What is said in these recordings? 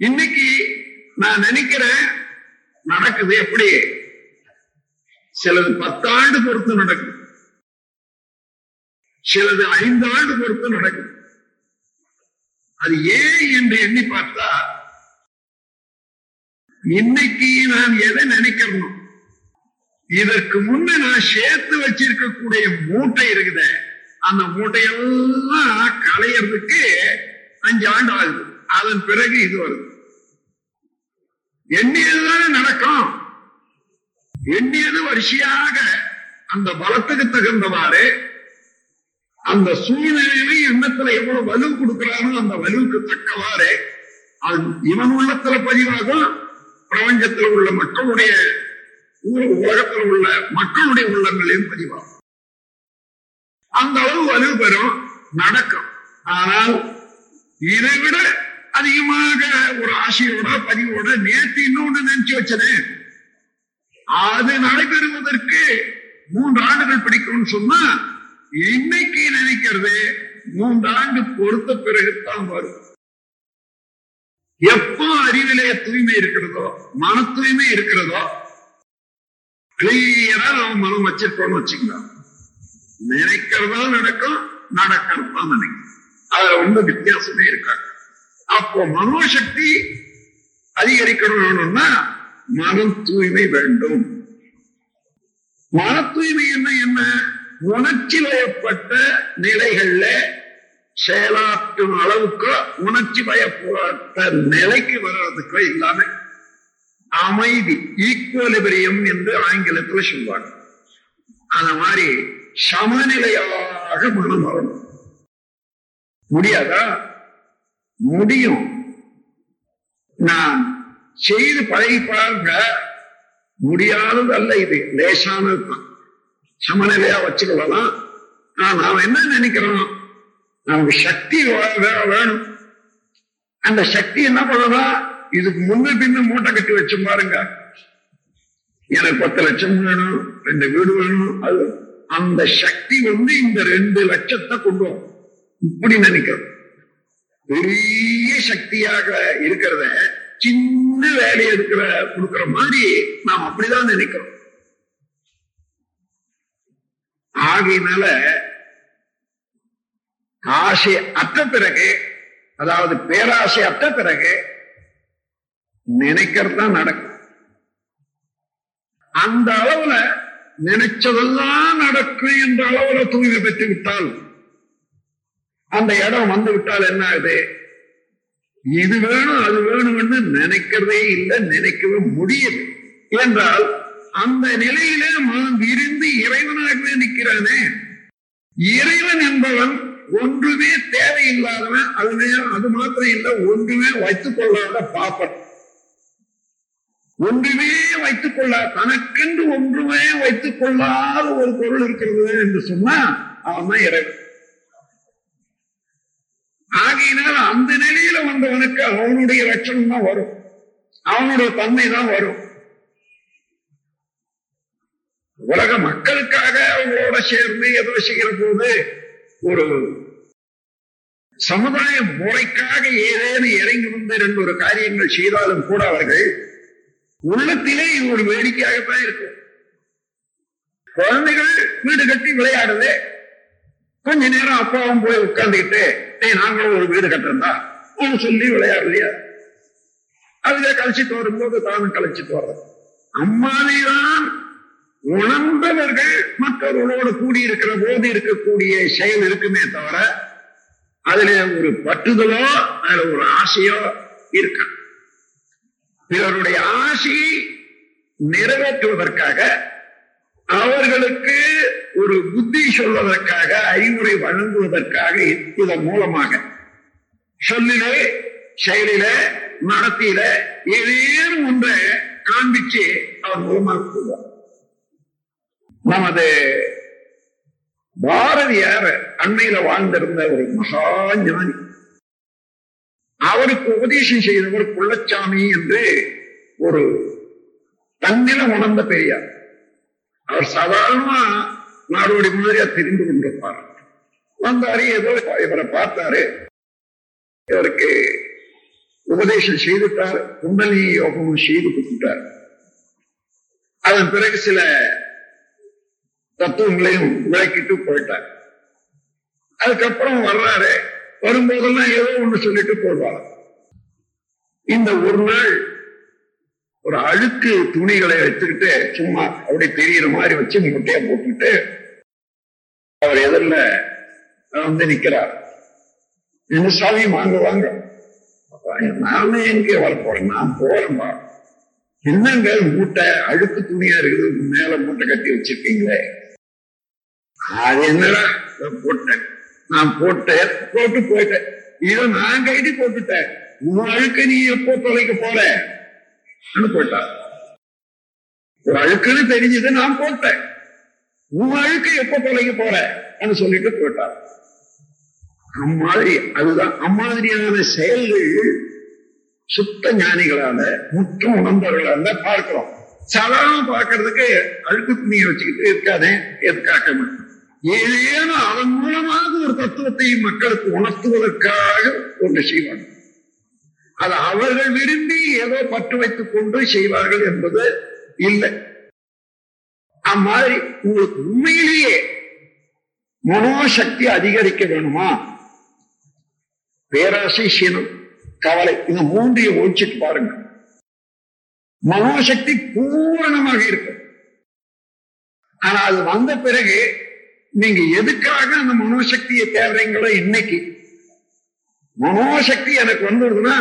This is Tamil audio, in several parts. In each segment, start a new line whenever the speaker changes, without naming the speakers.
இன்னைக்கு நான் நினைக்கிறேன் நடக்குது எப்படி? சிலது பத்தாண்டு பொறுத்து நடக்குது சிலது ஐந்து ஆண்டு பொறுத்து நடக்குது அது ஏன் என்று எண்ணி பார்த்தா இன்னைக்கு நான் எதை நினைக்கிறனும் இதற்கு முன்ன நான் சேர்த்து வச்சிருக்கக்கூடிய மூட்டை இருக்குதே அந்த மூட்டையெல்லாம் களையறதுக்கு அஞ்சு ஆண்டு ஆகுது. அதன் பிறகு இது வருது. எண்ணியதுதானே நடக்கும். எண்ணியது வரிசையாக அந்த பலத்துக்கு தகுந்தவாறு அந்த சூழ்நிலையில எண்ணத்துல எவ்வளவு வலு கொடுக்கிறாரோ அந்த வலுவுக்கு தக்கவாறு அது இவன் உள்ளத்துல பதிவாகும் பிரபஞ்சத்தில் உள்ள மக்களுடைய உலகத்தில் உள்ள மக்களுடைய உள்ளங்களையும் பதிவாகும். அந்த அளவு வலு பெறும் நடக்கும். ஆனால் இதை விட அதிகமாக ஒரு ஆசையோட பதிவோட நேற்று இன்னொன்று நினைச்சு வச்சனே. அது நடைபெறுவதற்கு மூன்று ஆண்டுகள் பிடிக்கும்னு சொன்னா இன்னைக்கு நினைக்கிறது மூன்று ஆண்டு பொறுத்த பிறகுதான் வரும். எப்போ அறிவிலே தூய்மை இருக்கிறதோ மன தூய்மை இருக்கிறதோ கிளியரா நம்ம மனம் வச்சிருக்கோம்னு வச்சுக்கலாம் நினைக்கிறதா நடக்கும் நடக்கிறதா நினைக்கும். அதுல ரொம்ப வித்தியாசமே இருக்காது. அப்போ மனோசக்தி அதிகரிக்கணும்னா மனம் தூய்மை வேண்டும். மன தூய்மை என்ன என்ன? உணர்ச்சி வயப்பட்ட நிலைகள்ல செயலாற்றும் அளவுக்கு உணர்ச்சி வயப்பட்ட நிலைக்கு வர்றதுக்கோ இல்லாம அமைதி ஈக்குவலிபிரியம் என்று ஆங்கிலத்துல சொல்வாங்க அந்த மாதிரி சமநிலையாக மனம் வரணும் முடியாதா? முடியும். நான் செய்து பழகி பாருங்க முடியாதது அல்ல இது. லேசானது தான். சமநிலையா வச்சுக்கொள்ளலாம். ஆனா நாம் என்ன நினைக்கிறோம்? நமக்கு சக்தி வேணும். அந்த சக்தி என்ன பண்ணதா? இதுக்கு முன்ன பின்ன மூட்டை கட்டி வச்சு பாருங்க. எனக்கு பத்து லட்சம் வேணும் ரெண்டு வீடு வேணும் அது அந்த சக்தி வந்து இந்த ரெண்டு லட்சத்தை கொண்டு வரும். இப்படி நினைக்கிறோம். பெரிய சக்தியாக இருக்கிறத சின்ன வேலை இருக்கிற கொடுக்கிற மாதிரி நாம் அப்படிதான் நினைக்கிறோம். ஆகையினால ஆசை அற்ற பிறகு அதாவது பேராசை அற்ற பிறகு நினைக்கிறது தான் நடக்கும். அந்த அளவுல நினைச்சதெல்லாம் நடக்கும் என்ற அளவுல தூய்மை பெற்று விட்டால் அந்த இடம் வந்து விட்டால் என்ன ஆகுது? இது வேணும் அது வேணும்னு நினைக்கிறதே இல்லை நினைக்கவே முடியுது என்றால் அந்த நிலையிலே மனம் விரிந்து இறைவனாகவே நிற்கிறானே. இறைவன் என்பவன் ஒன்றுமே தேவையில்லாதவன் அதுவே அது மாத்திரம் இல்லை ஒன்றுமே வைத்துக் கொள்ளாத பாப்பன். ஒன்றுமே வைத்துக் கொள்ளா தனக்கென்று ஒன்றுமே வைத்துக் கொள்ளாத ஒரு பொருள் இருக்கிறது என்று சொன்னா அவன் தான் இறைவன். ஆகையினால் அந்த நிலையில வந்தவனுக்கு அவனுடைய லட்சணம் தான் வரும். அவனுடைய தன்மை தான் வரும். உலக மக்களுக்காக அவங்களோட சேர்ந்து ஏதோ செய்கிற போது ஒரு சமுதாய முறைக்காக ஏதேனும் இறங்கி வந்து ரெண்டு ஒரு காரியங்கள் செய்தாலும் கூட அவர்கள் உள்ளத்திலே இது ஒரு வேடிக்கையாகத்தான் இருக்கும். குழந்தைகள் வீடு கட்டி விளையாடுது. கொஞ்ச நேரம் அப்பாவும் போய் உட்கார்ந்துக்கிட்டு நீ நாங்களும் ஒரு வீடு கட்டிருந்தா அவன் சொல்லி விளையாடலையா அதுல கழிச்சிட்டு வரும்போது தானும் கழிச்சிட்டு வர்றது. அம்மாவைதான் உணர்ந்தவர்கள் மற்றவர்களோடு கூடி இருக்கிற போது இருக்கக்கூடிய செயல் இருக்குமே தவிர அதுல ஒரு பற்றுதலோ அதுல ஒரு ஆசையோ இருக்க? பிறருடைய ஆசையை நிறைவேற்றுவதற்காக அவர்களுக்கு ஒரு புத்தி சொல்வதற்காக அறிவுரை வழங்குவதற்காக இதன் மூலமாக. சொல்லிலே செயலில நடத்தியில ஏதேனும் ஒன்றை காண்பிச்சு அவர் மூலமாக சொல்வார் நமது பாரதியார் அண்மையில வாழ்ந்திருந்த ஒரு மகா ஞானி. அவருக்கு உபதேசம் செய்தவர் குள்ளச்சாமி என்று ஒரு தன்னில உணர்ந்த பெரியார். அவர் சாதாரணமா நாடோடி மாதிரியா தெரிந்து கொண்டிருப்பார் வந்தாரு. ஏதோ இவரை பார்த்தாரு. இவருக்கு உபதேசம் செய்துட்டார் குண்டலி யோகமும் செய்து கொடுத்துட்டார். அதன் பிறகு சில தத்துவங்களையும் விளக்கிட்டு போயிட்டார். அதுக்கப்புறம் வர்றாரு. வரும்போதெல்லாம் ஏதோ ஒண்ணு சொல்லிட்டு போடுவார் இந்த ஒரு நாள் ஒரு அழுக்கு துணிகளை வச்சுக்கிட்டு சும்மா அப்படி தெரியுற மாதிரி வச்சு முட்டையை போட்டுட்டு அவர் எதிரில் வந்து நிற்கிறார் என்ன சாமி வாங்க வாங்க. நானே எங்க வரப்போறேன் நான் போறேன்பா என்னங்க மூட்டை அழுக்கு துணியா இருக்குது மேல மூட்டை கட்டி வச்சிருக்கீங்களே? அது என்னடா நான் போட்டேன். நான் போட்டேன் போட்டு போயிட்டேன். இதை நான் கைடி போட்டுட்டேன். உன் அழுக்க நீ எப்போ தொலைக்க போற? போட்டார். ஒரு அழுக்குன்னு தெரிஞ்சது நான் போட்டேன். உன் அழுக்கு எப்போ தொலைக்க போற சொல்லிட்டு போயிட்டார் அம்மாதிரி அதுதான் அம்மாதிரியான செயல்கள் சுத்த ஞானிகளால முற்றும் உணர்ந்தவர்களால பார்க்கிறோம். சாதாரண பார்க்கறதுக்கு அழுக்கு துணியை வச்சுக்கிட்டு இருக்காதே எதுக்காக? ஏதேனும் அதன் மூலமாக ஒரு தத்துவத்தை மக்களுக்கு உணர்த்துவதற்காக ஒன்று செய்வாங்க அது அவர்கள் விரும்பி ஏதோ பற்று வைத்துக் கொண்டு செய்வார்கள் என்பது இல்லை. அம்மாதிரி உங்களுக்கு உண்மையிலேயே மனோசக்தி அதிகரிக்க வேணுமா? பேராசை சீனம் கவலை இந்த மூன்றையும் ஒழிச்சிட்டு பாருங்க. மனோசக்தி பூரணமாக இருக்கும். ஆனா அது வந்த பிறகு நீங்க எதுக்காக அந்த மனோசக்தியை தேவைங்களோ இன்னைக்கு? மனோசக்தி எனக்கு வந்துடுதுன்னா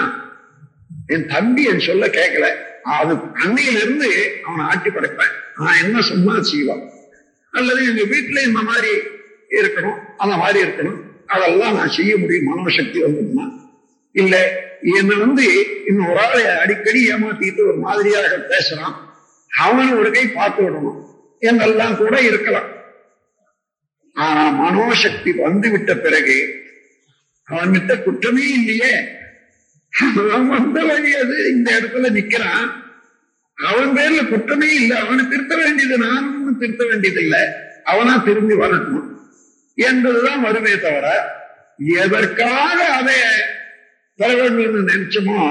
என் தம்பி என் சொல்ல கேட்கல அது அன்னையிலிருந்து அவனை ஆட்டி படைப்பேன். நான் என்ன சொன்னா செய்வான். அல்லது எங்க வீட்டுல இந்த மாதிரி இருக்கணும் அந்த மாதிரி இருக்கணும். அதெல்லாம் நான் செய்ய முடியும். மனோசக்தி வந்ததுன்னா இல்ல என்ன வந்து இன்னும் ஒரு ஆளை அடிக்கடி ஏமாத்திட்டு ஒரு மாதிரியாக பேசுறான். அவன் ஒரு கை பார்த்து விடணும். என்றெல்லாம் கூட இருக்கலாம். ஆனா மனோசக்தி வந்து விட்ட பிறகு அவன் அவன்கிட்ட குற்றமே இல்லையே. அவன் வந்த வழி அது இந்த இடத்துல நிக்கிறான். அவன் பேர்ல குற்றமே இல்லை. அவனை திருத்த வேண்டியது நானும் திருத்த வேண்டியது இல்லை அவனா திரும்பி வரட்டும் என்பதுதான் வருமே தவிர எதற்காக அதை தர வேண்டும் நினைச்சோமோ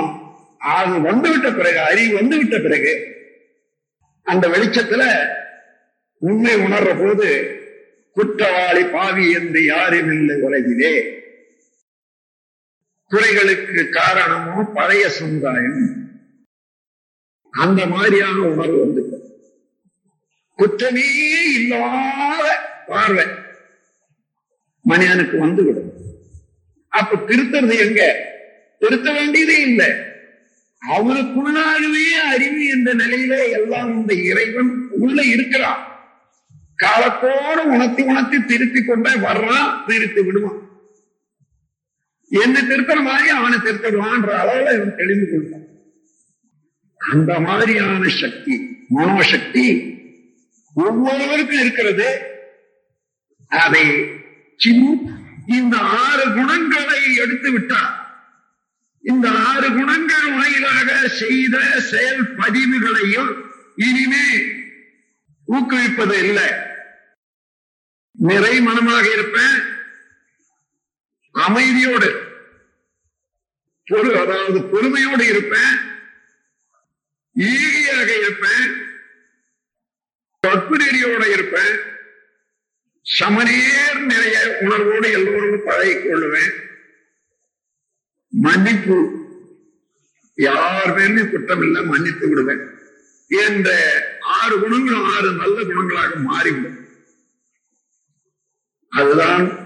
அது வந்துவிட்ட பிறகு அறிவு வந்துவிட்ட பிறகு அந்த வெளிச்சத்துல உண்மை உணர்ற போது குற்றவாளி பாவி என்று யாரும் இல்லை உலகிலே. குறைகளுக்கு காரணமோ பழைய சமுதாயம் அந்த மாதிரியான உணர்வு வந்து குற்றமே இல்லாத பார்வை மனிதனுக்கு வந்துவிடும். அப்ப திருத்துறது எங்க? திருத்த வேண்டியதே இல்லை. அவருக்குள்ளாகவே அறிவு என்ற நிலையில எல்லாம் இந்த இறைவன் உள்ள இருக்கிறான். காலத்தோடு உணர்த்தி உணர்த்தி திருத்தி கொண்டே வர்றான் திருத்தி விடுவான். என்ன திருத்தற மாதிரி அவனை திருத்திடுவான்ற அளவுல இவன் தெளிந்து கொள்வான். அந்த மாதிரியான சக்தி மனோசக்தி ஒவ்வொருவருக்கும் இருக்கிறது. அதை இந்த ஆறு குணங்களை எடுத்து விட்டார். இந்த ஆறு குணங்கள் வாயிலாக செய்த செயல் பதிவுகளையும் இனிமே ஊக்குவிப்பது இல்லை. நிறை மனமாக இருப்பேன். அமைதியோடு. பொறு அதாவது பொறுமையோடு இருப்பேன். ஈகியாக இருப்பேன். தற்புநெறியோடு இருப்பேன். சமநேர் நிறைய உணர்வோடு எல்லோரும் பழகிக் கொள்ளுவேன் மன்னிப்பு யார் மேலும் குற்றம் இல்லை மன்னித்து விடுவேன். என்ற ஆறு குணங்களும் ஆறு நல்ல குணங்களாக மாறிவிடும். அதுதான்